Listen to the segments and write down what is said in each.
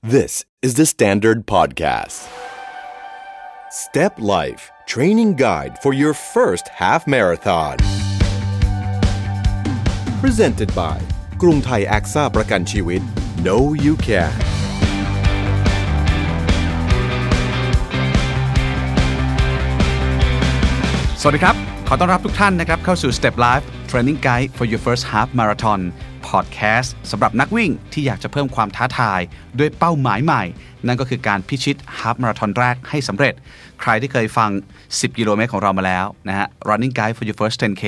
This is the Standard Podcast. Step Life Training Guide for your first half marathon. Presented by กรุงไทยแอคซ่าประกันชีวิต No You Can สวัสดีครับ ขอต้อนรับทุกท่านนะครับเข้าสู่ Step Life Training Guide for your first half marathon พอดแคสต์สำหรับนักวิ่งที่อยากจะเพิ่มความท้าทาย ด้วยเป้าหมายใหม่ นั่นก็คือการพิชิตฮาฟมาราธอนแรกให้สำเร็จ ใครที่เคยฟัง 10 กิโลเมตรของเรามาแล้วนะฮะ running guide for your first 10k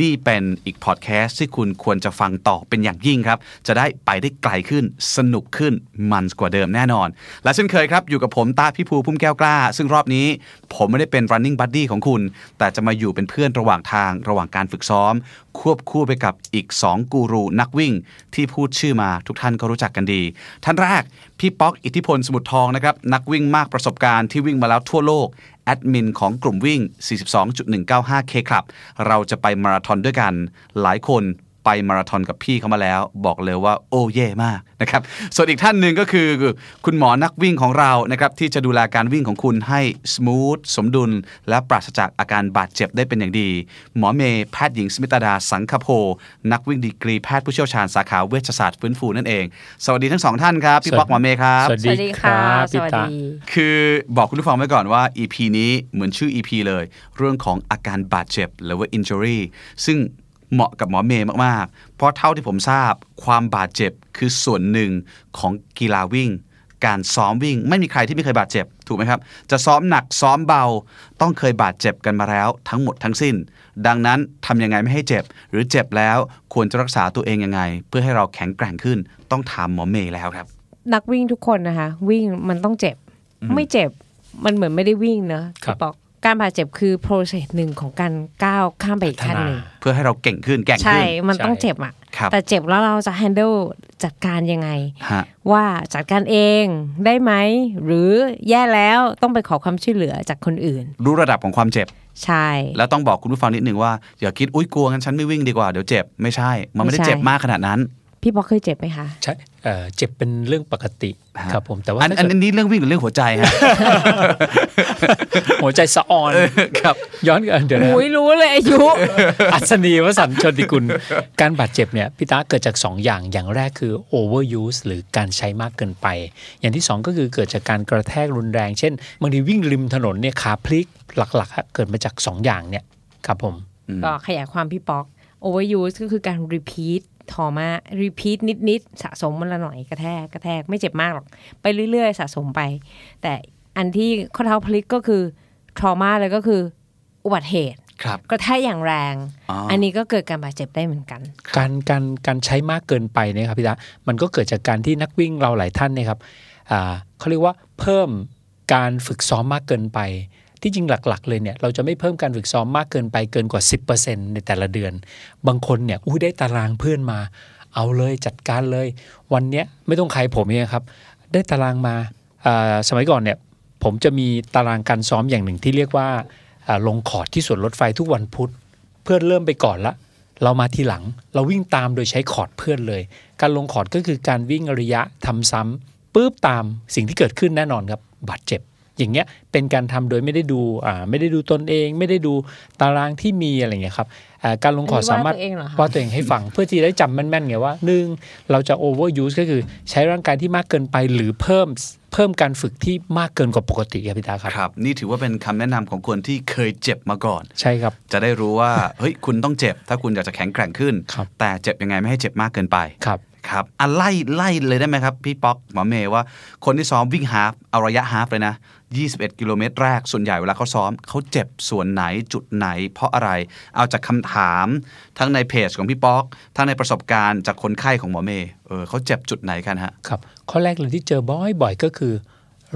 นี่เป็นอีกพอดแคสต์ที่คุณควรจะฟังต่อเป็นอย่างยิ่งครับ จะได้ไปได้ไกลขึ้นสนุกขึ้นมันกว่าเดิมแน่นอน และเช่นเคยครับ อยู่กับผมตาพี่ภูพุ่มแก้วกล้า ซึ่งรอบนี้ผมไม่ได้เป็น running buddy ของคุณ แต่จะมาอยู่เป็นเพื่อนระหว่างทางระหว่างการฝึกซ้อม ควบคู่ไปกับอีก 2 กูรูนักวิ่ง ที่พูดชื่อมาทุกท่านก็รู้จักกันดี ท่านแรกพี่ป๊อกอิทธิพลสมุทรทองนะครับนักวิ่งมากประสบการณ์ที่วิ่งมาแล้วทั่วโลกแอดมินของกลุ่มวิ่ง 42.195K ครับ เราจะไปมาราธอนด้วยกัน หลายคน ไปมาราธอนกับพี่เขามาแล้ว บอกเลยว่าโอ้เย่มากนะครับส่วนอีกท่านหนึ่งก็คือคุณหมอนักวิ่งของเรานะครับที่จะดูแลการวิ่งของคุณให้ส o t h สมดุล และปราศจากอาการบาดเจ็บได้เป็นอย่างดี หมอเมย์แพทย์หญิงสมิตาดาสังคโพนักวิ่งดีกรีแพทย์ผู้เชี่ยวชาญสาขาเวชศาสตร์ฟื้นฟูนั่นเอง สวัสดีทั้งสองท่านครับพี่ป๊อกหมอเมย์ครับสวัสสวัสดีค่ะครับสพี่วัสตาดีคือบอกคุณผู้ฟังไว้ก่อนว่า EP นี้เหมือนชื่อ EP เลย เรื่องของอาการบาดเจ็บหรือว่า injury ซึ่ง เหมาะกับหมอเมย์มากๆ เพราะเท่าที่ผมทราบความบาดเจ็บคือส่วนหนึ่งของกีฬาวิ่ง การซ้อมวิ่งไม่มีใครที่ไม่เคยบาดเจ็บถูกไหมครับ จะซ้อมหนักซ้อมเบา ต้องเคยบาดเจ็บกันมาแล้วทั้งหมดทั้งสิ้น ดังนั้นทำยังไงไม่ให้เจ็บ หรือเจ็บแล้วควรจะรักษาตัวเองยังไง เพื่อให้เราแข็งแกร่งขึ้น ต้องถามหมอเมย์แล้วครับ นักวิ่งทุกคนนะคะวิ่งมันต้องเจ็บ ไม่เจ็บมันเหมือนไม่ได้วิ่งเนอะครับพี่บอก การบาดเจ็บคือ process หนึ่งของการก้าวข้ามไปอีกขั้นหนึ่งเพื่อให้เราเก่งขึ้นแกร่งใช่ขึ้นมันต้องใช่เจ็บอะครับแต่เจ็บแล้วเราจะ handle จัดการยังไงฮะว่าจัดการเองได้ไหม หรือแย่แล้วต้องไปขอความช่วยเหลือจากคนอื่น รู้ระดับของความเจ็บใช่ แล้วต้องบอกคุณผู้ฟังนิดนึงว่าอย่าคิดอุ้ยกลัวงั้นฉันไม่วิ่งดีกว่าเดี๋ยวเจ็บไม่ใช่ มันไม่ได้ไม่ใช่เจ็บมากขนาดนั้น พี่บอกเคยเจ็บไหมคะ ใช่เอ่อเจ็บเป็นเรื่องปกติครับผมแต่ว่าอันถ้าอันเกิดนี้เรื่องวิ่งหรือเรื่องหัวใจฮะหัวใจสะออนครับ ย้อนกันเดี๋ยวนะอุ้ยรู้เลยอายุ อัศนีวสันต์ชนติกุล การบาดเจ็บเนี่ยพี่ตาเกิดจาก 2 อย่างอย่างแรกคือ overuse หรือการใช้มากเกินไป อย่างที่ 2 ก็คือเกิดจากการกระแทกรุนแรง เช่นบางทีวิ่งริมถนนเนี่ยขาพลิกหลักๆอะเกิดมาจาก 2 อย่างเนี่ยครับผมก็ขยายความพี่ป๊อก overuse ก็คือการ repeat ทอมา repeat นิดๆสะสมมันละหน่อยกระแทกกระแทกไม่เจ็บมากหรอก ไปเรื่อยๆ สะสมไป แต่อันที่ข้อเท้าพลิกก็คือ trauma เลยก็คืออุบัติเหตุครับกระแทกอย่างแรงอ๋ออัอันนี้ก็เกิดการบาดเจ็บได้เหมือนกัน การการการใช้มากเกินไปเนะครับพี่ตามันก็เกิดจากการที่นักวิ่งเราหลายท่านเนี่ยครับอ่าเขาเรียกว่าเพิ่มการฝึกซ้อมมากเกินไป ที่จริงหลัก ๆ เลยเนี่ยเราจะไม่เพิ่มการฝึกซ้อมมากเกินไปเกินกว่า 10%ในแต่ละเดือน บางคนเนี่ยอุ้ยได้ตารางเพื่อนมา เอาเลยจัดการเลย วันเนี้ยไม่ต้องใครผมเองครับ ได้ตารางมาสมัยก่อนเนี่ยผมจะมีตารางการซ้อมอย่างหนึ่งที่เรียกว่าลงคอร์ดที่สวนรถไฟทุกวันพุธเพื่อนเริ่มไปก่อนละเรามาทีหลังเราวิ่งตามโดยใช้คอร์ดเพื่อนเลย การลงคอร์ดก็คือการวิ่งระยะทำซ้ำปุ๊บตามสิ่งที่เกิดขึ้นแน่นอนครับบาดเจ็บ อย่างเงี้ยเป็นการทำโดยไม่ได้ดูอ่าไม่ได้ดูตนเอง ไม่ได้ดูตารางที่มีอะไรเงี้ยครับอ่าการลงคอร์ดอันนี้สามารถว่าตัวเองเหรอคะว่าตัวเองให้ฟัง เพื่อที่จะได้จำแม่นๆไงว่าหนึ่งเราจะ overuse ก็คือใช้ร่างกายที่มากเกินไปหรือเพิ่มเพิ่มการฝึกที่มากเกินกว่าปกติครับพี่ตาครับครับ นี่ถือว่าเป็นคำแนะนำของคนที่เคยเจ็บมาก่อน ใช่ครับ จะได้รู้ว่าเฮ้ยคุณต้องเจ็บ ถ้าคุณอยากจะแข็งแกร่งขึ้นครับแต่เจ็บยังไงไม่ให้เจ็บมากเกินไปครับ ครับอะไล่ไล่เลยได้ไหมครับ พี่ป๊อกหมอเมย์ว่าคนที่ซ้อมวิ่งฮาฟเอาระยะฮาฟเลยนะ 21 กิโลเมตรแรกส่วนใหญ่เวลาเขาซ้อม เขาเจ็บส่วนไหนจุดไหน เพราะอะไรเอาจากคำถามทั้งในเพจของพี่ป๊อก ทั้งในประสบการณ์จากคนไข้ของหมอเมย์เออเขาเจ็บจุดไหนกันฮะครับข้อแรกเลยที่เจอบ่อยๆก็คือ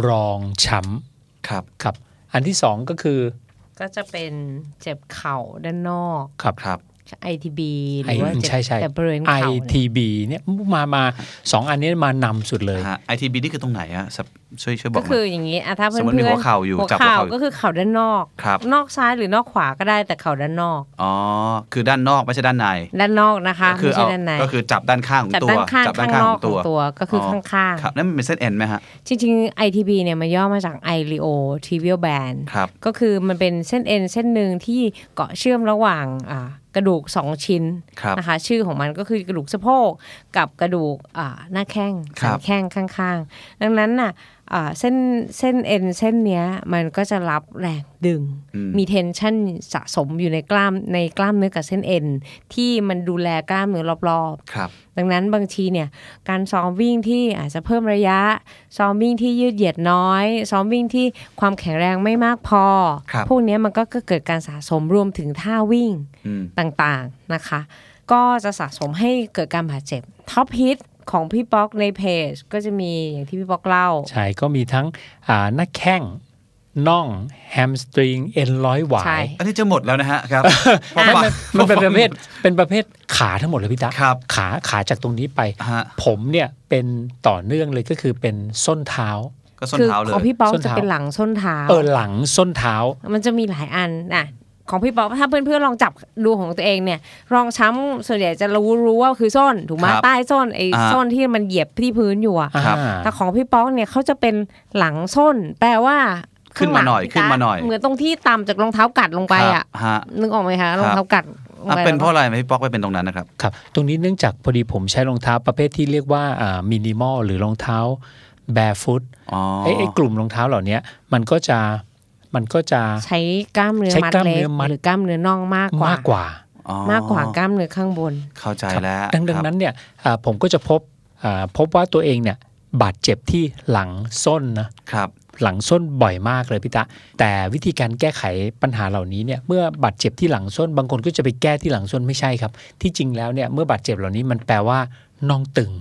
รองช้ำครับครับ อันที่สองก็คือก็จะเป็นเจ็บเข่าด้านนอกครับครับ ITB หรือว่าไอ้เจ็บใช่ใช่แต่บริเวณเข่าเนี่ย ITB เนี่ยมามาสองอันนี้มานำสุดเลยฮะ ITB นี่คือตรงไหนอะสับ ช่วยช่วยบอก็กหน่คืออยอย่างนี้อะถ้าเพื่สอนมมุติมีเพื่หัอนวเข่าอยู่หัวจับหัวเข่าเข่าก็คือเข่าด้านนอกครับนอกซ้ายหรือนอกขวาก็ได้แต่เข่าด้านนอกอ๋อคือด้านนอกไม่ใช่ด้านใน ด้านนอกนะคะก็คือไม่ใช่เอาด้านในก็คือจับด้านข้างของจับตัวด้านข้างจัข้างด้านนข้างอขกองขตัอวงตัวก็คืออข้างครับนั่นมันเป็นเส้นเอ็นไหมฮะๆจริงๆ ITB เนี่ยมันย่อมาจาก ilio tibial band ครับก็คือมันเป็นเส้นเอ็นเส้นหนึ่งที่เกาะเชื่อมระหว่างอ่ากระดูก 2 ชิ้นครับนะคะชื่อของมันก็คือกระดูกสะโพกกับกระดูกอ่าหน้าแข้งครัสับนแข้งข้างๆ ดังนั้นน่ะอ่า เส้นเส้นเอ็นเส้นเนี้ยมันก็จะรับแรงดึงอืมมี tension สะสมอยู่ในกล้ามในกล้ามเนื้อกับเส้นเอ็นที่มันดูแลกล้ามเนื้อรอบๆครับดังนั้นบางทีเนี่ยการซ้อมวิ่งที่อาจจะเพิ่มระยะซ้อมวิ่งที่ยืดเหยียดน้อยซ้อมวิ่งที่ความแข็งแรงไม่มากพอครับพวกเนี้ยมันก็เกิดการสะสมรวมถึงท่าวิ่งอืมต่างๆนะคะ ก็จะสะสมให้เกิดการบาดเจ็บ top hit ของพี่ป๊อกในเพจก็จะมีอย่างที่พี่ป๊อกเล่า ใช่ ก็มีทั้งอ่าหน้าแข้งน่องแฮมสตริงเอ็นร้อยหวาใช่ยอันนี้จะหมดแล้วนะฮะครับมันมันเป็นประเภทเป็นประเภทขาทั้งหมดเลยพี่ตาครับขาขาจากตรงนี้ไปฮะผมเนี่ยเป็นต่อเนื่องเลยก็คือเป็นส้นเท้าก็ส้นคือเท้าเลของยพี่ป๊อกส้นจะเท้าเป็นหลังส้นเท้าเออหลังส้นเท้า มันจะมีหลายอันนะ ของพี่ป๊อกถ้าเพื่อนๆลองจับดูของตัวเองเนี่ย รองช้ำส่วนใหญ่จะรู้รู้ว่าคือส้นถูกไหมครับใต้ส้นไอ้อ่า ส้นที่มันเหยียบที่พื้นอยู่อะครับอ่าแต่ของพี่ป๊อกเนี่ยเขาจะเป็นหลังส้น แปลว่าขึ้นมาหน่อยข้งลังขึ้นมาหน่อย เหมือนตรงที่ต่ำจากรองเท้ากัดลงไปอะฮะ นึกออกไหมคะครับรองเท้ากัดลงอะไปเป็นเพราะอะไรไหมพี่ป๊อกไปเป็นตรงนั้นนะครับ ครับตรงนี้เนื่องจากพอดีผมใช้รองเท้าประเภทที่เรียกว่าอ่ามินิมอลหรือรองเท้า barefoot อ๋อ ไอ้ไอ้กลุ่มรองเท้าเหล่านี้มันก็จะ มันก็จะใช้กล้ามเนื้อใช้มัดกล้ามเล็เนื้กอมัดหรือกล้ามเนื้อน่องมากกว่ามากกว่าอ๋อมากกว่ากล้ามเนื้อข้างบน เข้าใจครับแล้วดังดังครับนั้นเนี่ยอ่าผมก็จะพบอ่าพบว่าตัวเองเนี่ยบาดเจ็บที่หลังส้นนะครับหลังส้นบ่อยมากเลยพี่ตะ แต่วิธีการแก้ไขปัญหาเหล่านี้เนี่ยเมื่อบาดเจ็บที่หลังส้น บางคนก็จะไปแก้ที่หลังส้นไม่ใช่ครับ ที่จริงแล้วเนี่ยเมื่อบาดเจ็บเหล่านี้มันแปลว่าน่องตึง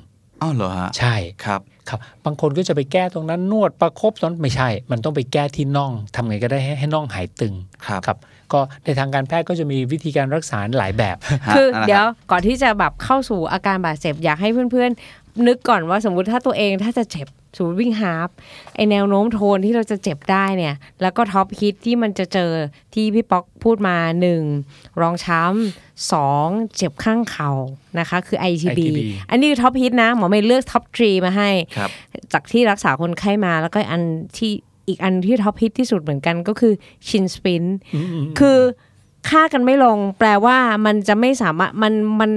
อ้าวเหรอฮะใช่ครับ ครับบางคนก็จะไปแก้ตรงนั้นนวดประคบตอนไม่ใช่ มันต้องไปแก้ที่น่องทำไงก็ได้ให้ให้น่องหายตึงครับครับ ก็ในทางการแพทย์ก็จะมีวิธีการรักษาหลายแบบฮะคือนั่นแหละเดี๋ยวครับก่อนที่จะแบบเข้าสู่อาการบาดเจ็บอยากให้เพื่อนๆ นึกก่อนว่าสมมุติถ้าตัวเองถ้าจะเจ็บ สมมติวิ่งฮาล์ฟไอแนวโน้มโทนที่เราจะเจ็บได้เนี่ย แล้วก็ท็อปฮิตที่มันจะเจอที่พี่ป๊อกพูดมาหนึ่งรองช้ำสองเจ็บข้างเข่านะคะ คือ ITB ITB อันนี้คือ top hit นะ หมอเมย์เลือก top three มาให้ครับจากที่รักษาคนไข้มาแล้วก็อันที่อีกอันที่ top hit ที่สุดเหมือนกันก็คือ shin splint คือ ฆ่ากันไม่ลง แปลว่ามันจะไม่สามารถมันมัน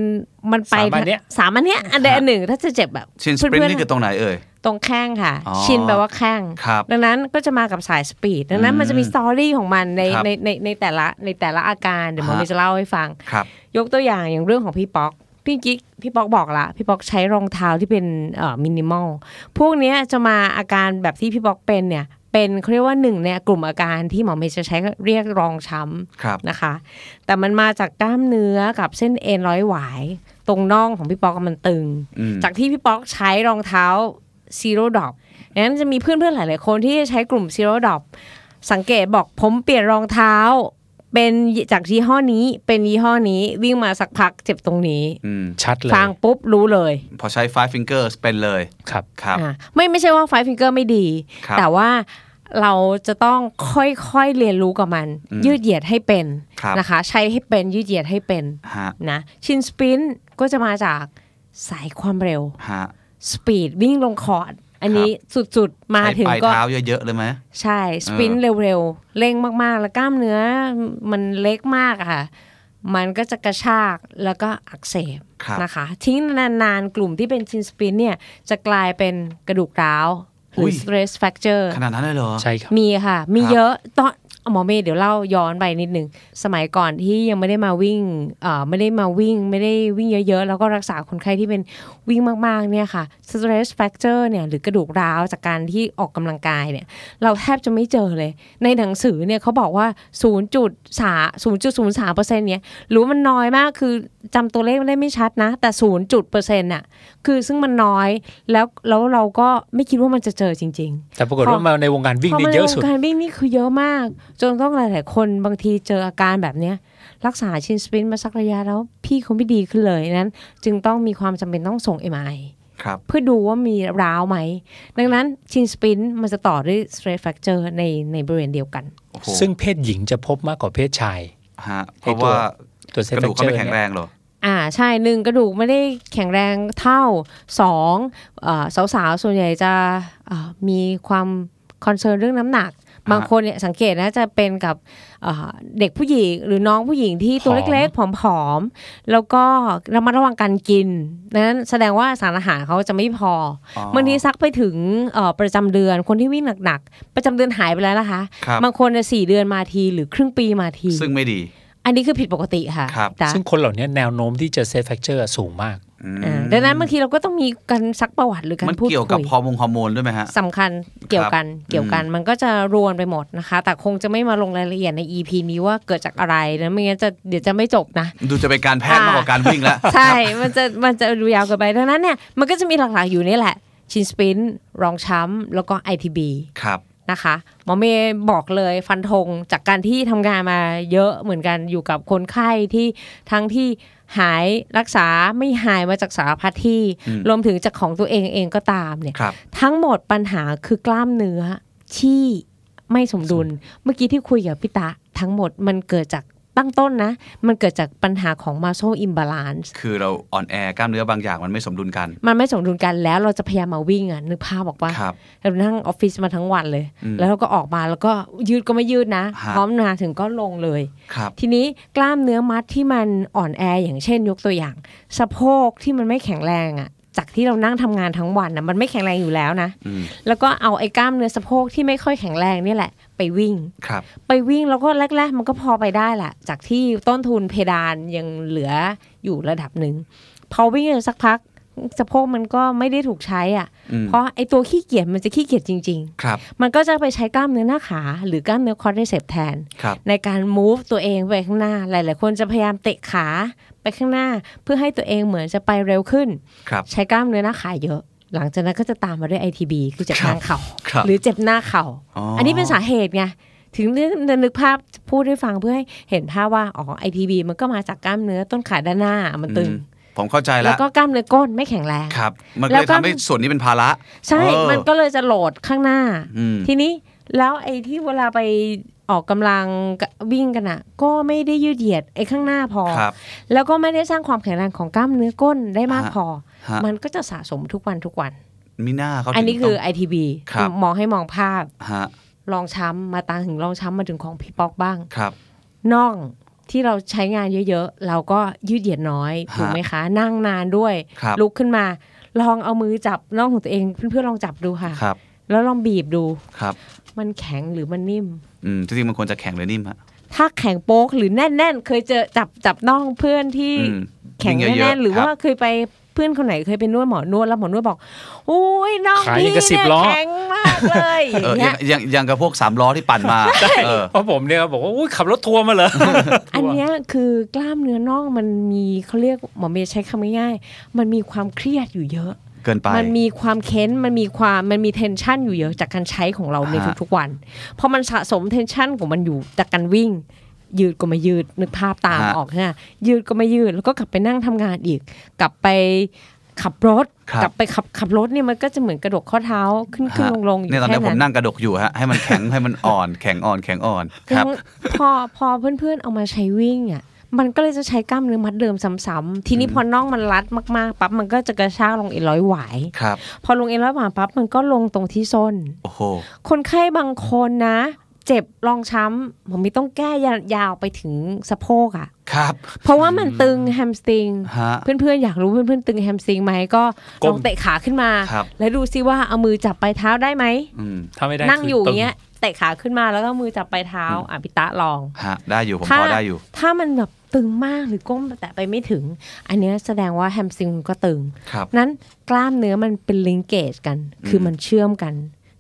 มันไปสามอันเนี้ยสามอันเนี้ยอันใดอันหนึ่งถ้าจะเจ็บแบบชินสปรินเพื่อนี่คือตรงไหนเอ่ยตรงแข้งค่ะอ๋อ shin แปลว่าแข้งครับดังนั้นก็จะมากับสาย speed ดังนั้นมันจะมี story ของมันในครับในในในแต่ละในแต่ละอาการเดี๋ยวหมอฮะเมย์จะเล่าให้ฟังครับยกตัวอย่างอย่างเรื่องของพี่ป๊อกพี่กิ๊กพี่ป๊อกบอกละพี่ป๊อกใช้รองเท้าที่เป็นเอ่อมินิมอลพวกเนี้ยจะมาอาการแบบที่พี่ป๊อกเป็นเนี่ย เป็นเขาเรียกว่าหนึ่งในกลุ่มอาการที่หมอเมย์จะใช้เรียกรองช้ำครับนะคะ แต่มันมาจากกล้ามเนื้อกับเส้นเอ็นร้อยหวาย ตรงน่องของพี่ป๊อกมันตึงอืมจากที่พี่ป๊อกใช้รองเท้า zero drop นั้นจะมีเพื่อนๆหลาย ๆ คนที่ใช้กลุ่ม zero drop สังเกตบอกผมเปลี่ยนรองเท้า เป็นจากยี่ห้อนี้เป็นยี่ห้อนี้วิ่งมาสักพักเจ็บตรงนี้อืมชัดเลยฟังปุ๊บรู้เลย พอใช้ five fingers เป็นเลยครับครับอะไม่ไม่ใช่ว่า five fingers ไม่ดีครับแต่ว่าเราจะต้องค่อยๆเรียนรู้กับมันอืมยืดเหยียดให้เป็นครับนะคะ ใช้ให้เป็นยืดเหยียดให้เป็นฮะนะ shin splint ก็จะมาจากสายความเร็วฮะ speed วิ่งลงคอร์ด อันนี้สุดๆ มาใช้ถึงปลายก็เท้าเยอะๆเลยไหมใช่สปินเร็วๆ เร่งมากๆ แล้วกล้ามเนื้อมันเล็กมากอะค่ะ มันก็จะกระชากแล้วก็อักเสบครับนะคะ ทิ้งนานๆ กลุ่มที่เป็นชินสปินเนี่ยจะกลายเป็นกระดูกร้าวหรือ stress fracture ขนาดนั้นเลยเหรอ ใช่ครับ มีค่ะ มีครับเยอะตอน หมอเมย์เดี๋ยวเล่าย้อนไปนิดนึงสมัยก่อนที่ยังไม่ได้มาวิ่งเอ่อไม่ได้มาวิ่งไม่ได้วิ่งเยอะๆ แล้วก็รักษาคนไข้ที่เป็นวิ่งมากๆเนี่ยค่ะ stress fracture เนี่ยหรือกระดูกร้าวจากการที่ออกกำลังกายเนี่ยเราแทบจะไม่เจอเลย ในหนังสือเนี่ยเขาบอกว่า 0.3 0.03%เนี่ยหรือว่ามันน้อยมากคือ จำตัวเลขไม่ได้ไม่ชัดนะ แต่ศูนย์จุดเปอร์เซ็นต์อะคือซึ่งมันน้อยแล้วแล้วเราก็ไม่คิดว่ามันจะเจอจริง ๆ แต่ปรากฏว่ามาในวงการวิ่งพอนี่มาเยในอะวสุดงการวิ่งนี่คือเยอะมาก จนต้องหลายๆคนบางทีเจออาการแบบเนี้ยรักษาชินสปรินต์มาสักระยะแล้วพี่เขาไม่ดีขึ้นเลยนั้น จึงต้องมีความจำเป็นต้องส่ง MRI ครับเพื่อดูว่ามีร้าวไหม ดังนั้น shin splint มันจะต่อด้วย stress fracture ในในบริเวณเดียวกันโอ้โหซึ่งเพศหญิงจะพบมากกว่าเพศชายฮะเพไอ้ตัวว่า ตัว stress fracture กระดูกเขาไม่แข็งแรงเหรออ่าใช่หนึ่งกระดูกไม่ได้แข็งแรงเท่าสองสาวสาวๆส่วนใหญ่จะเอ่อมีความ concern เรื่องน้ำหนัก บางคนเนี่ยสังเกตนะจะเป็นกับเอ่อเด็กผู้หญิงหรือน้องผู้หญิงที่ตัวเล็กๆ ผอมๆ แล้วก็ระมัดระวังการกินนั้นแสดงว่าสารอาหารเขาจะไม่พออบางทีซักไปถึงเอ่อประจำเดือนคนที่วิ่งหนักๆ ประจำเดือนหายไปแล้วนะคะครับบางคนเนี่ยสี่เดือนมาทีหรือครึ่งปีมาที ซึ่งไม่ดีอั นนี้คือผิดปกติค่ะครับจ้ะซึ่งคนเหล่านี้แนวโน้มที่จะ stress fracture สูงมากอืมอ่าดังนั้นบางทีเราก็ต้องมีการซักประวัติหรือการมันพูดเกี่ยวกับคุยฮอร์โมนฮอร์โมนด้วยไหมฮะสำคัญเกี่ยวกันเกี่ยวกันอืมมันก็จะรวนไปหมดนะคะ แต่คงจะไม่มาลงรายละเอียดใน EP นี้ว่าเกิดจากอะไรนะไม่งั้นจะเดี๋ยวจะไม่จบนะ ดูจะเป็นการแพทย์มากกว่าการวิ่งแล้ว ใช่ มันจะมันจะดูยาวเกินไปดังนั้นเนี่ยมันก็จะมีหลักๆอยู่นี่แหละชินสปรินรองช้ำแล้วก็ ITB ครับ นะคะหมอเมย์บอกเลยฟันธงจากการที่ทำงานมาเยอะเหมือนกันอยู่กับคนไข้ที่ทั้งที่หายรักษาไม่หายมาจากสารพัดที่อืมรวมถึงจากของตัวเองเองก็ตามเนี่ยครับทั้งหมดปัญหาคือกล้ามเนื้อที่ไม่สมดุล เมื่อกี้ที่คุยกับพี่ตะทั้งหมดมันเกิดจาก ตั้งต้นนะ มันเกิดจากปัญหาของ muscle imbalance คือเราอ่อนแอกล้ามเนื้อบางอย่างมันไม่สมดุลกัน มันไม่สมดุลกันแล้วเราจะพยายามมาวิ่งอะนึกภาพบอกว่าครับเรานั่งออฟฟิศมาทั้งวันเลยอืมแล้วเราก็ออกมาแล้วก็ยืดก็ไม่ยืดนะฮะพร้อมมาถึงก็ลงเลยครับทีนี้กล้ามเนื้อมัดที่มันอ่อนแออย่างเช่นยกตัวอย่าง สะโพกที่มันไม่แข็งแรงอะ จากที่เรานั่งทำงานทั้งวันนะมันไม่แข็งแรงอยู่แล้วนะอืมแล้วก็เอาไอ้กล้ามเนื้อสะโพกที่ไม่ค่อยแข็งแรงนี่แหละ ไปวิ่งครับไปวิ่งแล้วก็แรก ๆ มันก็พอไปได้แหละจากที่ต้นทุนเพดานยังเหลืออยู่ระดับหนึ่งพอวิ่งไปสักพัก สะโพกมันก็ไม่ได้ถูกใช้อะอืมเพราะไอ้ตัวขี้เกียจมันจะขี้เกียจจริงครับๆมันก็จะไปใช้กล้ามเนื้อหน้าขาหรือกล้ามเนื้อคอร์ดิเซปแทนครับในการ move ตัวเองไปข้างหน้า หลาย ๆ คนจะพยายามเตะขาไปข้างหน้า เพื่อให้ตัวเองเหมือนจะไปเร็วขึ้นครับใช้กล้ามเนื้อหน้าขาเยอะ หลังจากนั้นก็จะตามมาด้วย ITB คือเจ็บครับทางเข่าครับหรือเจ็บหน้าเข่าอ๋ออันนี้เป็นสาเหตุไงถึงนึกนึกภาพพูดให้ฟังเพื่อให้เห็นภาพว่าอ๋อ ITB มันก็มาจากกล้ามเนื้อต้นขาด้านหน้ามันตึงอืม ผมเข้าใจแล้แล้ววก็กล้ามเนื้อก้นไม่แข็งแรงครับมันก็แล้เลวยก็ทำให้ส่วนนี้เป็นภาระ ใช่เออมันก็เลยจะโหลดข้างหน้าอืมทีนี้แล้วไอ้ที่เวลาไปออกกำลังวิ่งกันอะก็ไม่ได้ยืดเหยียดไอ้ข้างหน้าพอครับแล้วก็ไม่ได้สร้างความแข็งแรงของกล้ามเนื้อก้นได้มากฮะพอฮะมันก็จะสะสมทุกวันทุกวันมีหน้าเขาอันนี้คือถึง ITB ครับมองให้มองภาพต้องฮะลองช้ำมาตามถึงลองช้ำมาถึงของพี่ป๊อกบ้างครับน่อง ที่เราใช้งานเยอะๆ เราก็ยืดเหยียดน้อยฮะถูกไหมคะ นั่งนานด้วยครับลุกขึ้นมา ลองเอามือจับน่องของตัวเองเพื่อนๆลองจับดูค่ะครับแล้วลองบีบดูครับ มันแข็งหรือมันนิ่ม อืมจริงๆมันควรจะแข็งหรือนิ่มฮะถ้าแข็งโป๊กหรือแน่นๆ เคยเจอจับจับน่องเพื่อนที่อืมแข็งวิ่เยแน่อะนๆๆหรือว่าคบเคยไป เพื่อนคนไหนเคยไปนวดหมอนวดแล้วหมอนวดบอกอุ้ยน่องขายพี่กับสิบเนี่ยล้อแข็งมากเลยอเอย่างอเงี้ยยังยังกับพวกสามล้อที่ปั่นมาเออเพราะผมเนี่ยบอกว่าอุ้ยขับรถทัวร์มาเหรออันเนี้ยคือกล้ามเนื้อน่องมันมีเขาเรียกหมอเมย์ใช้คำง่ายๆมันมีความเครียดอยู่เยอะเกินไปมันมีความเค้น มันมีความ มันมีเทนชันอยู่เยอะจากการใช้ของเราในฮะทุกๆวัน พอมันสะสมเทนชันของมันอยู่จากการวิ่ง ยืดก็ไม่ยืดนึกภาพตามออกนะยืดก็ไม่ยืดแล้วก็กลับไปนั่งทำงานอีก กลับไปขับรถครับกลับไปขับขับรถเนี่ยมันก็จะเหมือนกระดกข้อเท้าขึ้นขึ้นฮะลงลงๆอยู่เนี่ยตอนแค่นี้ผมนั้นนั่งกระดกอยู่ฮะให้มันแข็งให้มันอ่อนแข็งอ่อนแข็งอ่อนครับแล้วพอพอเพื่อนๆเอามาใช้วิ่งอะมันก็เลยจะใช้กล้ามเนื้อมัดเดิมซ้ำๆทีนี้พอน่องมันรัดมากๆปั๊บมันก็จะกระชากลงเอ็นร้อยหวายครับ พอลงเอ็นร้อยหวายปั๊บมันก็ลงตรงที่ส้นโอ้โหคนไข้บางคนนะ เจ็บรองช้ำผมมีต้องแก้ยาวไปถึงสะโพกอะ่ะครับ เพราะว่ามันตึงแฮมสตริงฮะเพื่อนๆ อยากรู้เพื่อนๆ ตึงแฮมสตริงไหมก็ก้ลมองเตะขาขึ้นมาครับแล้วดูซิว่าเอามือจับปลายเท้าได้ไหมอืมถ้าไม่ได้นั่งอยู่คือย่างเงี้ยเตะขาขึ้นมาแล้วก็มือจับปลายเท้าอะพิตะลองฮะได้อยู่ผมถ้าพอได้อยู่ ถ้ามันแบบตึงมากหรือก้มแต่ไปไม่ถึง อันเนี้ยแสดงว่า hamstring มันก็ตึงครับนั้นกล้ามเนื้อมันเป็น linkage กัน คือมันเชื่อมกัน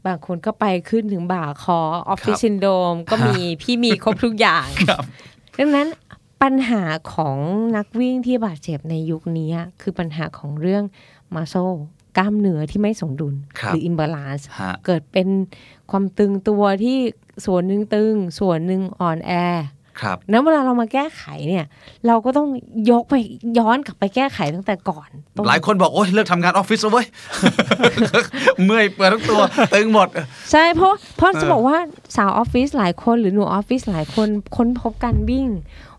บางคนก็ไปขึ้นถึงบ่าคอออฟฟิศครับซินโดมก็มีพี่มีครบทุกอย่างครับดังนั้นปัญหาของนักวิ่งที่บาดเจ็บในยุคนี้อะคือปัญหาของเรื่อง muscle กล้ามเนื้อที่ไม่สมดุลครับหรือ imbalance ฮะเกิดเป็นความตึงตัวที่ส่วนหนึ่งตึง ส่วนหนึ่งอ่อนแอ ครับนั้นเวลาเรามาแก้ไขเนี่ย เราก็ต้องยกไปย้อนกลับไปแก้ไขตั้งแต่ก่อนตรงหลายคนบอก โอ้ยเลิกทำงานออฟฟิศแล้วเว้ย เมื่อยเปิดทั้งตัว ตึงหมด ใช่เพราะเพราะเออจะบอกว่าสาวออฟฟิศหลายคนหรือหนูออฟฟิศหลายคนค้นพบการวิ่ง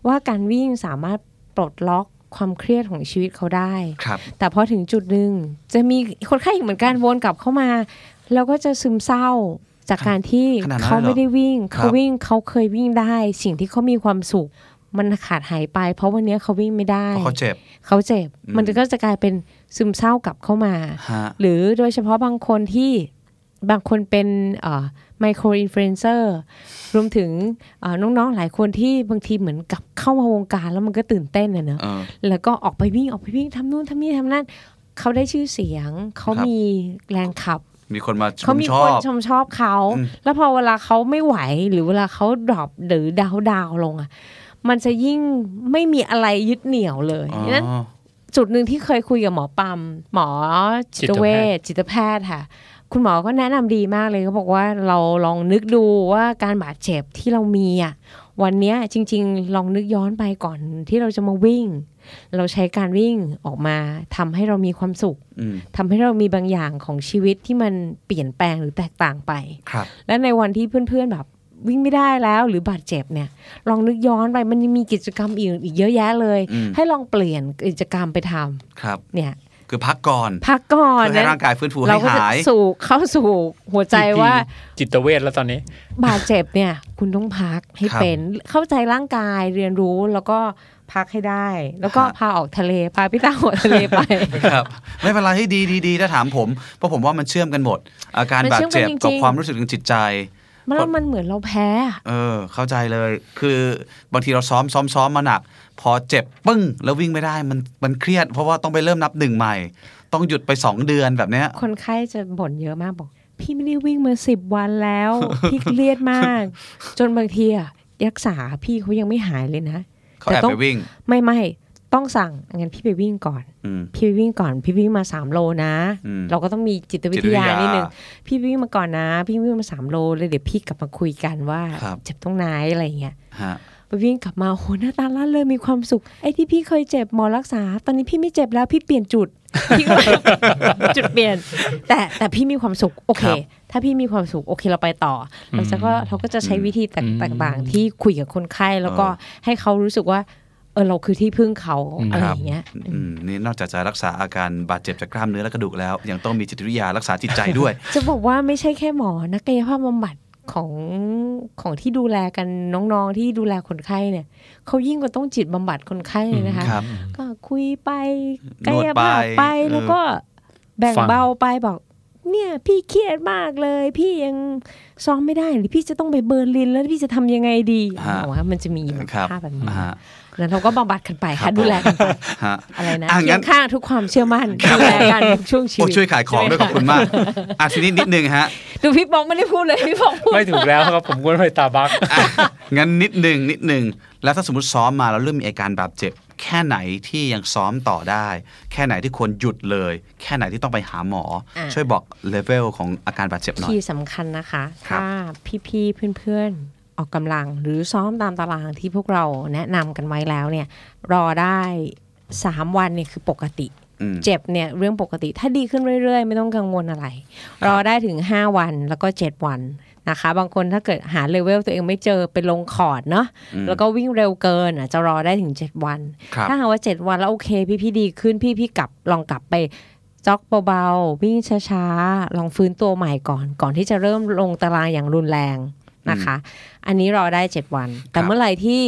ว่าการวิ่งสามารถปลดล็อกความเครียดของชีวิตเขาได้ครับแต่พอถึงจุดหนึ่งจะมีคนไข้อีกเหมือนกันวนกลับเข้ามา แล้วก็จะซึมเศร้า จากการที่ขนาดนั้นเขาเลยเหรอไม่ได้วิ่งครับเขาวิ่งเขาเคยวิ่งได้ สิ่งที่เขามีความสุข มันขาดหายไป เพราะวันนี้เขาวิ่งไม่ได้เพราะเขาเจ็บเขาเจ็บอืมมันก็จะกลายเป็นซึมเศร้ากลับเข้ามาฮะหรือโดยเฉพาะบางคนที่บางคนเป็นไมโครอินฟลูเอนเซอร์รวมถึงเอ่อน้องๆหลายคนที่บางทีเหมือนกับเข้ามาวงการแล้วมันก็ตื่นเต้นนะเนอะเออแล้วก็ออกไปวิ่งออกไปวิ่งทำนู่นทำนี่ทำนั่นเขาได้ชื่อเสียง เขาครับมีแรงขับ มีคนมาชเขามมีชคอนบชมชอบเขาอืมแล้วพอเวลาเขาไม่ไหวหรือเวลาเขา drop หรือ down down ลงอะ มันจะยิ่งไม่มีอะไรยึดเหนี่ยวเลยอ๋อนั้นจุดหนึ่งที่เคยคุยกับหมอปั๊มหมอจิตเวชจิตแพทย์จิตแพทย์ค่ะ คุณหมอก็แนะนำดีมากเลยเขาบอกว่าเราลองนึกดูว่าการบาดเจ็บที่เรามีอะ วันเนี้ยจริง ๆ ลองนึกย้อนไปก่อนที่เราจะมาวิ่ง เราใช้การวิ่งออกมาทำให้เรามีความสุขอืมทำให้เรามีบางอย่างของชีวิตที่มันเปลี่ยนแปลงหรือแตกต่างไปครับและในวันที่เพื่อนๆแบบวิ่งไม่ได้แล้วหรือบาดเจ็บเนี่ย ลองนึกย้อนไปมันยังมีกิจกรรมอื่นอีกเยอะแยะเลยอืมให้ลองเปลี่ยนกิจกรรมไปทำครับเนี่ย คือพักก่อนพักก่อนเพื่อให้นะร่างกายฟื้นฟูเราให้ก็จะหายสู่เข้าสู่หัวใจว่า จิตเวชแล้วตอนนี้ บาดเจ็บเนี่ย คุณต้องพักให้ครับเป็นเข้าใจร่างกายเรียนรู้แล้วก็พักให้ได้ แล้วก็ฮะพาออกทะเลพาพี่ตาออกทะเลไปครับไม่เป็นไรให้ดีดีดีถ้าถามผมเพราะผมว่ามันเชื่อมกันหมด อาการมันบาดเชื่อมกันเจ็บจริงๆกับความรู้สึกทางจิตใจมันแล้วมันเหมือนเราแพ้อะเออ เข้าใจเลย คือบางทีเราซ้อมซ้อมซ้อมมาหนัก พอเจ็บปึ้ง แล้ววิ่งไม่ได้มันมันเครียด เพราะว่าต้องไปเริ่มนับหนึ่งใหม่ ต้องหยุดไปสองเดือนแบบเนี้ย คนไข้จะบ่นเยอะมากบอก พี่ไม่ได้วิ่งมาสิบวันแล้ว พี่เครียดมาก จนบางทีอะรักษาพี่เขายังไม่หายเลยนะเขาแอบแต่ต้ไปองวิ่ง ไม่ไม่ต้องสั่งงั้นพี่ไปวิ่งก่อนอืมพี่ไปวิ่งก่อน พี่วิ่งมาสามโลนะอืมเราก็ต้องมีจิตวิทยาจิตทวิทยานิดนึง พี่วิ่งมาก่อนนะ พี่วิ่งมาสามโลเลยเดี๋ยวพี่กลับมาคุยกันว่าครับเจ็บตรงไหนอะไรอย่างเงี้ยฮะไป วิ่งกลับมาโหหน้าตาล่าเลยมีความสุขไอ้ที่พี่เคยเจ็บหมอรักษา ตอนนี้พี่ไม่เจ็บแล้วพี่เปลี่ยนจุดพี่ก็จุดเปลี่ยน แต่แต่พี่มีความสุขโอเคครับถ้าพี่มีความสุขโอเคเราไปต่ออเราจะก็เราก็จะใช้วิธีแตกต่างๆ ที่คุยกับคนไข้แล้วก็ให้เขารู้สึกว่าเออเราคือที่พึ่งเขาอืมอะไรครัอย่างเงี้ยอืมนี่นอกจากจะรักษาอาการบาดเจ็บจากกล้ามเนื้อและกระดูกแล้ว ยังต้องมีจิตวิทยารักษาจิตใจด้วย จะบอกว่าไม่ใช่แค่หมอนักกายภาพบำบัด ของของที่ดูแลกันน้องๆที่ดูแลคนไข้เนี่ยเขายิ่งกว่าต้องจิตบำบัดคนไข้เลยนะคะครับก็คุยไปนกาวยดไปภาพไปเออแล้วก็แบ่งฟังเบาไปบอก เนี่ยพี่เครียดมากเลย พี่ยัง ซ้อมไม่ได้หรือพี่จะต้องไปเบอร์ลิน แล้วพี่จะทำยังไงดีฮะบอกว่ามันจะมีครับภาพแบบนี้ฮะแล้วเราก็บำบัดกันไปครัค่ะบดูแลกันไปฮะอะไรนะอะงั้เคียนงข้างทุกความเชื่อมั่นดูแลกันทุกช่วงชีโอ้วิตช่วยขายของด้วยขอบคุณมากอะทีนี้นิดนึงฮะดูพี่ปองไม่ได้พูดเลยพี่ปองพูดไม่ถูกแล้วครับผมก็ไปตาบักอะงั้นนิดหนึ่งนิดหนึ่งแล้วถ้าสมมติซ้อมมาแล้วเริ่มมีอาการบาดเจ็บ แค่ไหนที่ยังซ้อมต่อได้ แค่ไหนที่ควรหยุดเลย แค่ไหนที่ต้องไปหาหมอช่วยบอกเลเวลของอาการบาดเจ็บหน่อยที่สำคัญนะคะครับถ้าพี่ๆเพื่อนๆ ออกกำลังหรือซ้อมตามตารางที่พวกเราแนะนำกันไว้แล้วเนี่ยรอได้ 3 วันเนี่ยคือปกติอืมเจ็บเนี่ยเรื่องปกติถ้าดีขึ้นเรื่อยๆ ไม่ต้องกังวลอะไร รอได้ถึง 5 วันแล้วก็ 7 วัน นะคะ บางคนถ้าเกิดหาเลเวลตัวเองไม่เจอไปลงคอร์ดเนาะอืมแล้วก็วิ่งเร็วเกินอะจะรอได้ถึง 7 วันครับถ้าหากว่า 7 วันแล้วโอเค พี่พี่ดีขึ้นพี่พี่กลับลองกลับไป jog เบาๆ วิ่งช้าๆ ลองฟื้นตัวใหม่ก่อน ก่อนที่จะเริ่มลงตารางอย่างรุนแรงนะคะ อันนี้รอได้ 7 วัน แต่ครับเมื่อไหร่ที่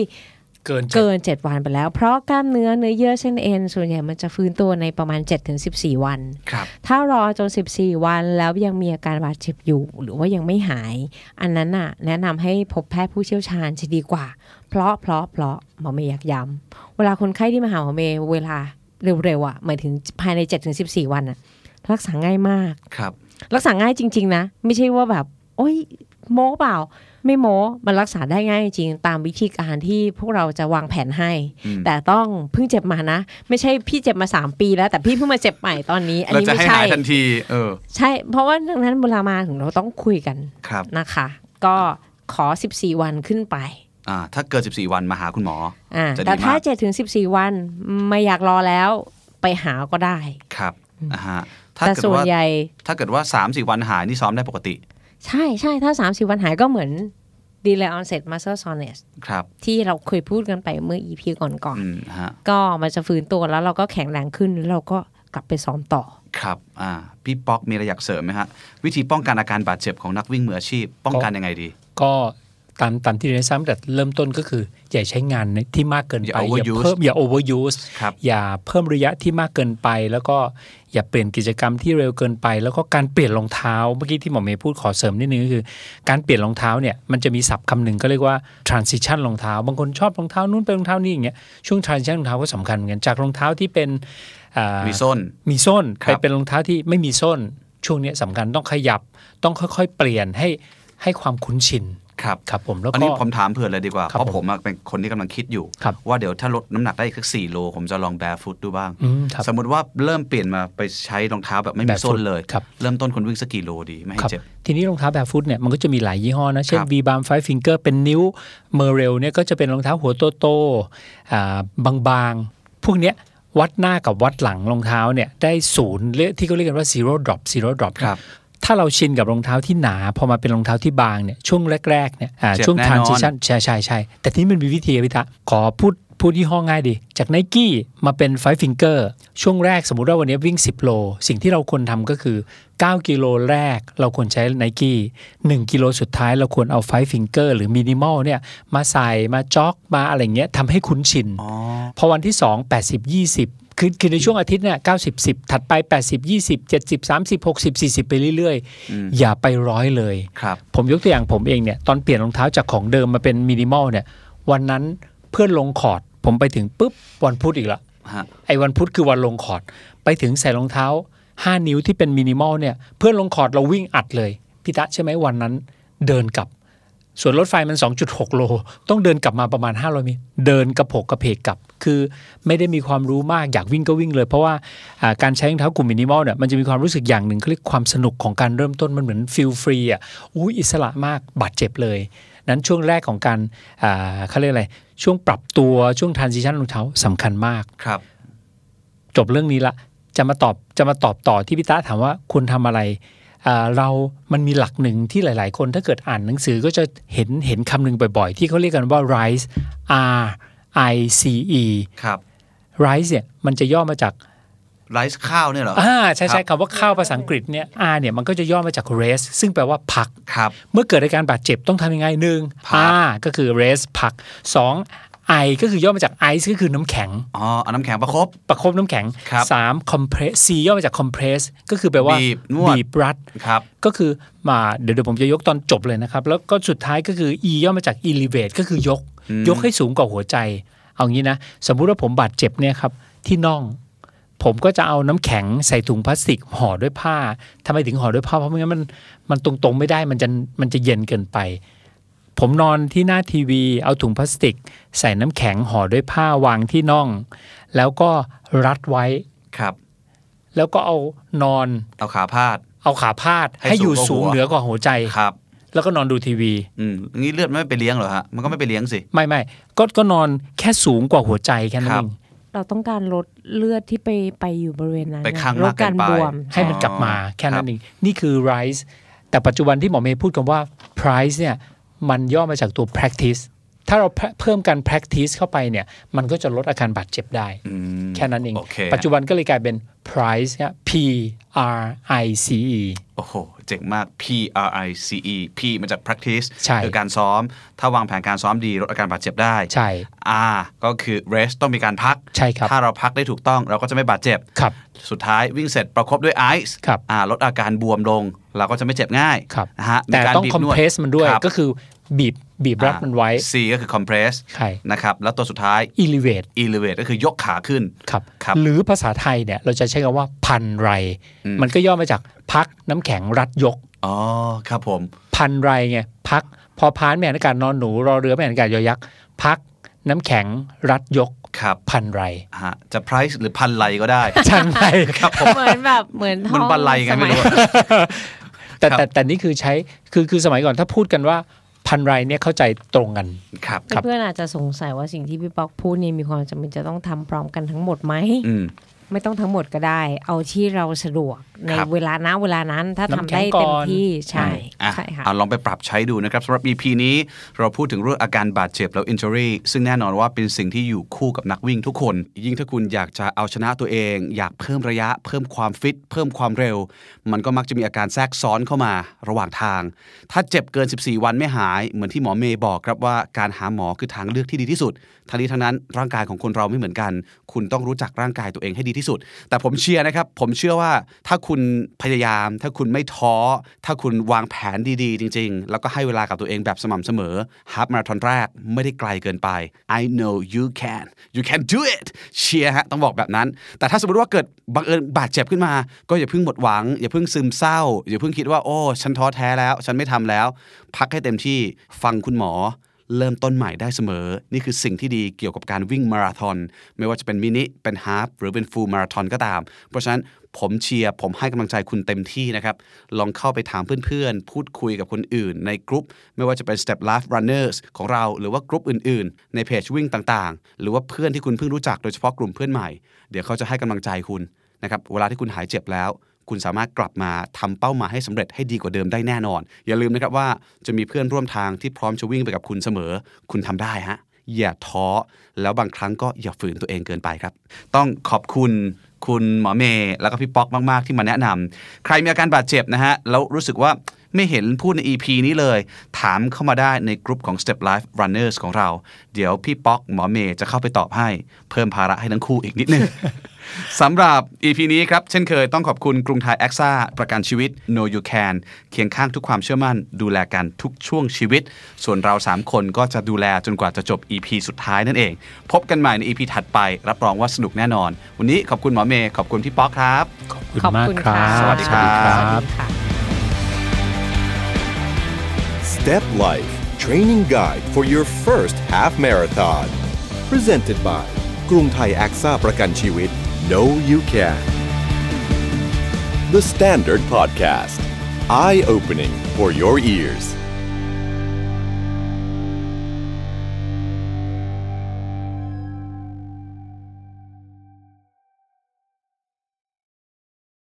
เกินเจ็ดเกิน 7 วันไปแล้ว เพราะกล้ามเนื้อเนื้อเยื่อเส้นเอ็นส่วนใหญ่มันจะฟื้นตัวในประมาณ 7-14 วัน ครับถ้ารอจน 14 วันแล้วยังมีอาการบาดเจ็บอยู่ หรือว่ายังไม่หาย อันนั้นน่ะ แนะนำให้พบแพทย์ผู้เชี่ยวชาญจะดีกว่า เพราะเพราะเพราะหมอเมย์อยากย้ำเวลาคนไข้ที่มาหาหมอเมย์เวลาเร็วๆอะหมายถึงภายใน 7-14 วันอะรักษาง่ายมาก ครับ รักษาง่ายจริง ๆ นะ ไม่ใช่ว่าแบบ โอ้ยโม้เปล่า ไม่โม้มันรักษาได้ง่ายจริงๆตามวิธีการที่พวกเราจะวางแผนให้อืมแต่ต้องเพิ่งเจ็บมานะ ไม่ใช่พี่เจ็บมาสามปีแล้ว แต่พี่เพิ่งมาเจ็บใหม่ตอนนี้ อันเรานี้จะไม่ให้ใช่หายทันทีเออใช่ เพราะว่าดังนั้นเวลามาถึงเราต้องคุยกันครับนะคะ ก็ขอ 14 วันขึ้นไปอ่าถ้าเกิด14 วันมาหาคุณหมออ่าจะดีแต่ถ้ามาก7ถึง14 วันไม่อยากรอแล้วไปหาก็ได้ครับอ่าฮะถ้าแต่เกิดส่วนว่าใหญ่ถ้าเกิดว่า3 4วันหายนี่ซ้อมได้ปกติ ใช่ใช่ถ้า 30 วันหายก็เหมือน delay onset muscle soreness ครับ ที่เราเคยพูดกันไปเมื่อ EP ก่อนอืมฮะๆก็มันจะฟื้นตัวแล้วเราก็แข็งแรงขึ้นแล้วเราก็กลับไปซ้อมต่อ ครับ อ่า พี่ป๊อกมีอะไรอยากเสริมไหมฮะ วิธีป้องกันอาการบาดเจ็บของนักวิ่งมืออาชีพ ป้องกันยังไงดี ก็ ตามตามที่เรียนซ้ำแต่เริ่มต้นก็คือ อย่าใช้งานที่มากเกินไป อย่า overuse เพิ่มอย่า overuse ครับอย่าเพิ่มระยะที่มากเกินไป แล้วก็อย่าเปลี่ยนกิจกรรมที่เร็วเกินไป แล้วก็การเปลี่ยนรองเท้าเมื่อกี้ที่หมอเมย์พูดขอเสริมนิดนึงก็คือ การเปลี่ยนรองเท้าเนี่ยมันจะมีศัพท์คำหนึ่งก็เรียกว่า transition รองเท้า บางคนชอบรองเท้านู้นไปรองเท้านี้อย่างเงี้ยช่วง transition รองเท้าก็สำคัญเหมือนกันจากรองเท้าที่เป็นอ่ามีส้นมีส้นครัไปบเป็นรองเท้าที่ไม่มีส้นช่วงเนี้ยสำคัญต้องขยับต้องค่อยๆ เปลี่ยนให้ให้ความคุ้นชิน ครับครับผมแล้วอันก็นี้ผมถามเผื่อเลยดีกว่าครัเพบราะผมอะเป็นคนที่กำลังคิดอยู่ครับว่าเดี๋ยวถ้าลดน้ำหนักได้อีกสักสี่โล ผมจะลองแบร์ฟุตดูบ้างอืมครับสมมติว่าเริ่มเปลี่ยนมาไปใช้รองเท้าแบบไม่มี barefoot ส้นเลยครับเริ่มต้นคนวิ่งสักกี่โลดี ไม่ให้ครับเจ็บ ทีนี้รองเท้าแบบฟุตเนี่ยมันก็จะมีหลายยี่ห้อนะ เช่นครับ V Balm Five Finger เป็นนิ้วเมอร์เรลเนี่ยก็จะเป็นรองเท้าหัวโตๆอ่าบางๆพวกเนี้ยวัดหน้ากับวัดหลังรองเท้าเนี่ยได้ศูนย์เรียกที่เขาเรียกกันว่า zero drop zero drop ครับ ถ้าเราชินกับรองเท้าที่หนา พอมาเป็นรองเท้าที่บางเนี่ยช่วงแรกๆเนี่ยอ่าเจ็บช่วงแน่นอน transition ใช่ใช่ใช่แต่ที่มันมีวิธีอะพิทะขอพูดพูดยี่ห้อง่ายดี จากไนกี้มาเป็น Five Finger ช่วงแรกสมมุติว่าวันนี้วิ่ง 10 โล สิ่งที่เราควรทำก็คือ 9 กิโลแรกเราควรใช้ไนกี้1กิโลสุดท้ายเราควรเอา Five Finger หรือ Minimal เนี่ยมาใส่มา jog มาอะไรเงี้ยทำให้คุ้นชินอ๋อพอวันที่ 2 80 20 คือคือในช่วงอาทิตย์เนี่ย90 10ถัดไป80 20 70 30 60 40ไปเรื่อยอืมๆอย่าไปร้อยเลยครับผมยกตัวอย่างผมเองเนี่ยตอนเปลี่ยนรองเท้าจากของเดิมมาเป็นมินิมอลเนี่ย วันนั้นเพื่อนลงคอร์ด ผมไปถึงปุ๊บวันพุธอีกละฮะไอ้วันพุธคือวันลงคอร์ด ไปถึงใส่รองเท้า5นิ้วที่เป็นมินิมอลเนี่ยเพื่อนลงคอร์ดเราวิ่งอัดเลยพี่ตะใช่ไหมวันนั้นเดินกลับ สวนรถไฟมัน 2.6 โล ต้องเดินกลับมาประมาณ 500เมตรเดินกระโผลกกระเผลกกลับ คือไม่ได้มีความรู้มากอยากวิ่งก็วิ่งเลย เพราะว่าอ่าการใช้รองเท้ากลุ่มมินิมอลเนี่ยมันจะมีความรู้สึกอย่างหนึ่งเขาเรียกความสนุกของการเริ่มต้นมันเหมือน feel free อะอุ้ยอิสระมากบาดเจ็บเลย นั้นช่วงแรกของการอ่าเขาเรียกอะไรช่วงปรับตัวช่วง transition รองเท้าสำคัญมากครับ จบเรื่องนี้ละจะมาตอบจะมาตอบต่อที่พี่ตาถามว่าคุณทำอะไรอ่าเรา มันมีหลักหนึ่งที่หลาย ๆ คนถ้าเกิดอ่านหนังสือก็จะเห็นเห็นคำหนึ่งบ่อย ๆ ที่เขาเรียกกันว่า rise R I C E ครับ rise เนี่ยมันจะย่อมาจากไรซ์ข้าวเนี่ยเหรออ่าใช่ใช่ครับคำว่าข้าวภาษาอังกฤษเนี่ย R เนี่ยมันก็จะย่อมาจาก rest ซึ่งแปลว่าพัก ครับ เมื่อเกิดอาการบาดเจ็บต้องทำยังไงหนึ่ง พัก R ก็คือ rest พัก สอง I ก็คือย่อมาจาก ice ก็คือน้ำแข็ง อ๋อเอาน้ำแข็งประคบประคบน้ำแข็งครับสาม compress C ย่อมาจาก compress ก็คือแปลว่าบีบนวดบีบรัด ครับ ก็คือมาเดี๋ยวเดี๋ยวผมจะยกตอนจบเลยนะครับ แล้วก็สุดท้ายก็คือ E ย่อมาจาก elevate ก็คือยก อืม ยกให้สูงกว่าหัวใจ เอางี้นะ สมมุติว่าผมบาดเจ็บเนี่ยครับ ที่น่อง ผมก็จะเอาน้ำแข็งใส่ถุงพลาสติกห่อด้วยผ้าทำไมถึงห่อด้วยผ้าเพราะไม่งั้นมันมันตรงๆไม่ได้มันจะมันจะเย็นเกินไป ผมนอนที่หน้าทีวี เอาถุงพลาสติก ใส่น้ำแข็งห่อด้วยผ้าวางที่น่อง แล้วก็รัดไว้ครับ แล้วก็เอานอนเอาขาพาด เอาขาพาด ให้ให้อยู่สูสูงงกว่าหัวเหนือกว่าหัวใจครับ แล้วก็นอนดูทีวี อืมงี้เลือดไม่ไปเลี้ยงเหรอฮะมันก็ไม่ไปเลี้ยงสิไม่ไม่ก็ก็นอนแค่สูงกว่าหัวใจแค่นั้คนรับเองเราต้องการลดเลือดที่ไปไปอยู่บริเวณนั้นไปข้างลมาดกเกิการนไปบวมให้มันกลับมาอ๋อแค่นั้ครันบเองนี่คือ rise แต่ปัจจุบันที่หมอเมย์พูดกันว่า price เนี่ย มันย่อมาจากตัว practice ถ้าเราเพิ่มการ practice เข้าไปเนี่ย มันก็จะลดอาการบาดเจ็บได้อืมแค่นั้นเองโอเคปัจจุบันก็เลยกลายเป็น price เนี่ย P R I C E โอ้โห เจ๋งมาก P R I C E P มาจาก practice ใช่คือการซ้อม ถ้าวางแผนการซ้อมดีลดอาการบาดเจ็บได้ใช่ R ก็คือ rest ต้องมีการพักใช่ครับถ้าเราพักได้ถูกต้องเราก็จะไม่บาดเจ็บครับสุดท้ายวิ่งเสร็จประคบด้วยไอซ์ครับอ่าลดอาการบวมลง เราก็จะไม่เจ็บง่ายครับนะฮะมีแต่การต้องบีบนวด compress มันด้วยครับก็คือบีบ บีบรัดมันไว้ C ก็คือ compress ใช่นะครับแล้วตัวสุดท้าย elevate elevate ก็คือยกขาขึ้นครับครับหรือภาษาไทยเนี่ยเราจะใช้คำว่าพันไรอืมมันก็ย่อมาจากพักน้ำแข็งรัดยกอ๋อครับผม พันไรไงพัก พอพานแม่นอากาศนอนหนูรอเรือแม่นอากาศยอยักษ์พักน้ำแข็งรัดยกครับพันไรฮะจะ price หรือพันไลก็ได้ชันไรครับผมเหมือนแบบเหมือนท่มัอนงบันไลไงไม่รู้สยแต่ครับแต่แต่นี่คือใช้คือคือสมัยก่อนถ้าพูดกันว่า พันไรเนี่ยเข้าใจตรงกันครับครับเพื่อนๆอาจจะสงสัยว่าสิ่งที่พี่ป๊อกพูดนี่มีความจำเป็นจะต้องทำพร้อมกันทั้งหมดไหมอืมไม่ต้องทั้งหมดก็ได้ เอาที่เราสะดวกในครับเวลานะเวลานั้นถ้าทำน้ำแข็งได้เต็มก่อนที่ใช่ อะใช่ค่ะเอาลองไปปรับใช้ดูนะครับสำหรับ EP นี้เราพูดถึงเรื่องอาการบาดเจ็บแล้ว injury ซึ่งแน่นอนว่าเป็นสิ่งที่อยู่คู่กับนักวิ่งทุกคน ยิ่งถ้าคุณอยากจะเอาชนะตัวเอง อยากเพิ่มระยะ เพิ่มความฟิต เพิ่มความเร็ว มันก็มักจะมีอาการแทรกซ้อนเข้ามาระหว่างทาง ถ้าเจ็บเกิน 14 วันไม่หาย เหมือนที่หมอเมย์บอกครับว่าการหาหมอคือทางเลือกที่ดีที่สุดทั้งนี้ทั้งนั้นร่างกายของคนเราไม่เหมือนกัน คุณต้องรู้จักร่างกายตัวเองให้ดีที่สุด แต่ผมเชียร์นะครับผมเชื่อว่าถ้าคุณพยายาม ถ้าคุณไม่ท้อ ถ้าคุณวางแผนดีๆ จริง ๆ แล้วก็ให้เวลากับตัวเองแบบสม่ำเสมอฮาฟมาราธอนแรกไม่ได้ไกลเกินไป I know you can you can do it เชียร์ฮะต้องบอกแบบนั้น แต่ถ้าสมมติว่าเกิดบังเอิญบาดเจ็บขึ้นมา ก็อย่าเพิ่งหมดหวัง อย่าเพิ่งซึมเศร้า อย่าเพิ่งคิดว่าโอ้ฉันท้อแท้แล้ว ฉันไม่ทำแล้ว พักให้เต็มที่ฟังคุณหมอ เริ่มต้นใหม่ได้เสมอ นี่คือสิ่งที่ดีเกี่ยวกับการวิ่งมาราธอนไม่ว่าจะเป็นมินิเป็นฮาฟหรือเป็นฟูลมาราธอนก็ตาม เพราะฉะนั้นผมเชียร์ผมให้กำลังใจคุณเต็มที่นะครับ ลองเข้าไปถามเพื่อนๆ พูดคุยกับคนอื่น ในกลุ่มไม่ว่าจะเป็น Step Life Runners ของเรา หรือว่ากลุ่มอื่นๆ ในเพจวิ่งต่างๆ หรือว่าเพื่อนที่คุณเพิ่งรู้จักโดยเฉพาะกลุ่มเพื่อนใหม่ เดี๋ยวเขาจะให้กำลังใจคุณนะครับเวลาที่คุณหายเจ็บแล้ว คุณสามารถกลับมาทำเป้าหมายให้สำเร็จให้ดีกว่าเดิมได้แน่นอน อย่าลืมนะครับว่าจะมีเพื่อนร่วมทางที่พร้อมจะวิ่งไปกับคุณเสมอ คุณทำได้ฮะอย่าท้อ แล้วบางครั้งก็อย่าฝืนตัวเองเกินไปครับ ต้องขอบคุณคุณหมอเมย์แล้วก็พี่ป๊อกมาก ๆ ที่มาแนะนำใครมีอาการบาดเจ็บนะฮะแล้วรู้สึกว่า ไม่เห็นพูดใน EP นี้เลย ถามเข้ามาได้ในกลุ่มของ Step Life Runners ของเรา เดี๋ยวพี่ป๊อกหมอเมย์จะเข้าไปตอบให้ เพิ่มภาระให้ทั้งคู่อีกนิดนึงสำหรับ EP นี้ครับ เช่นเคยต้องขอบคุณกรุงไทยแอคซ่าประกันชีวิต Know You Can เคียงข้างทุกความเชื่อมั่น ดูแลกันทุกช่วงชีวิต ส่วนเรา 3 คนก็จะดูแลจนกว่าจะจบ EP สุดท้ายนั่นเอง พบกันใหม่ใน EP ถัดไป รับรองว่าสนุกแน่นอน วันนี้ขอบคุณหมอเมย์ขอบคุณพี่ป๊อกครับ ขอบคุณขอบมากคุณครัค่ะบสวัสดีครับ Step Life Training Guide for your first half marathon Presented by กรุงไทยแอคซ่าประกันชีวิต Know You Can The Standard Podcast Eye Opening for your ears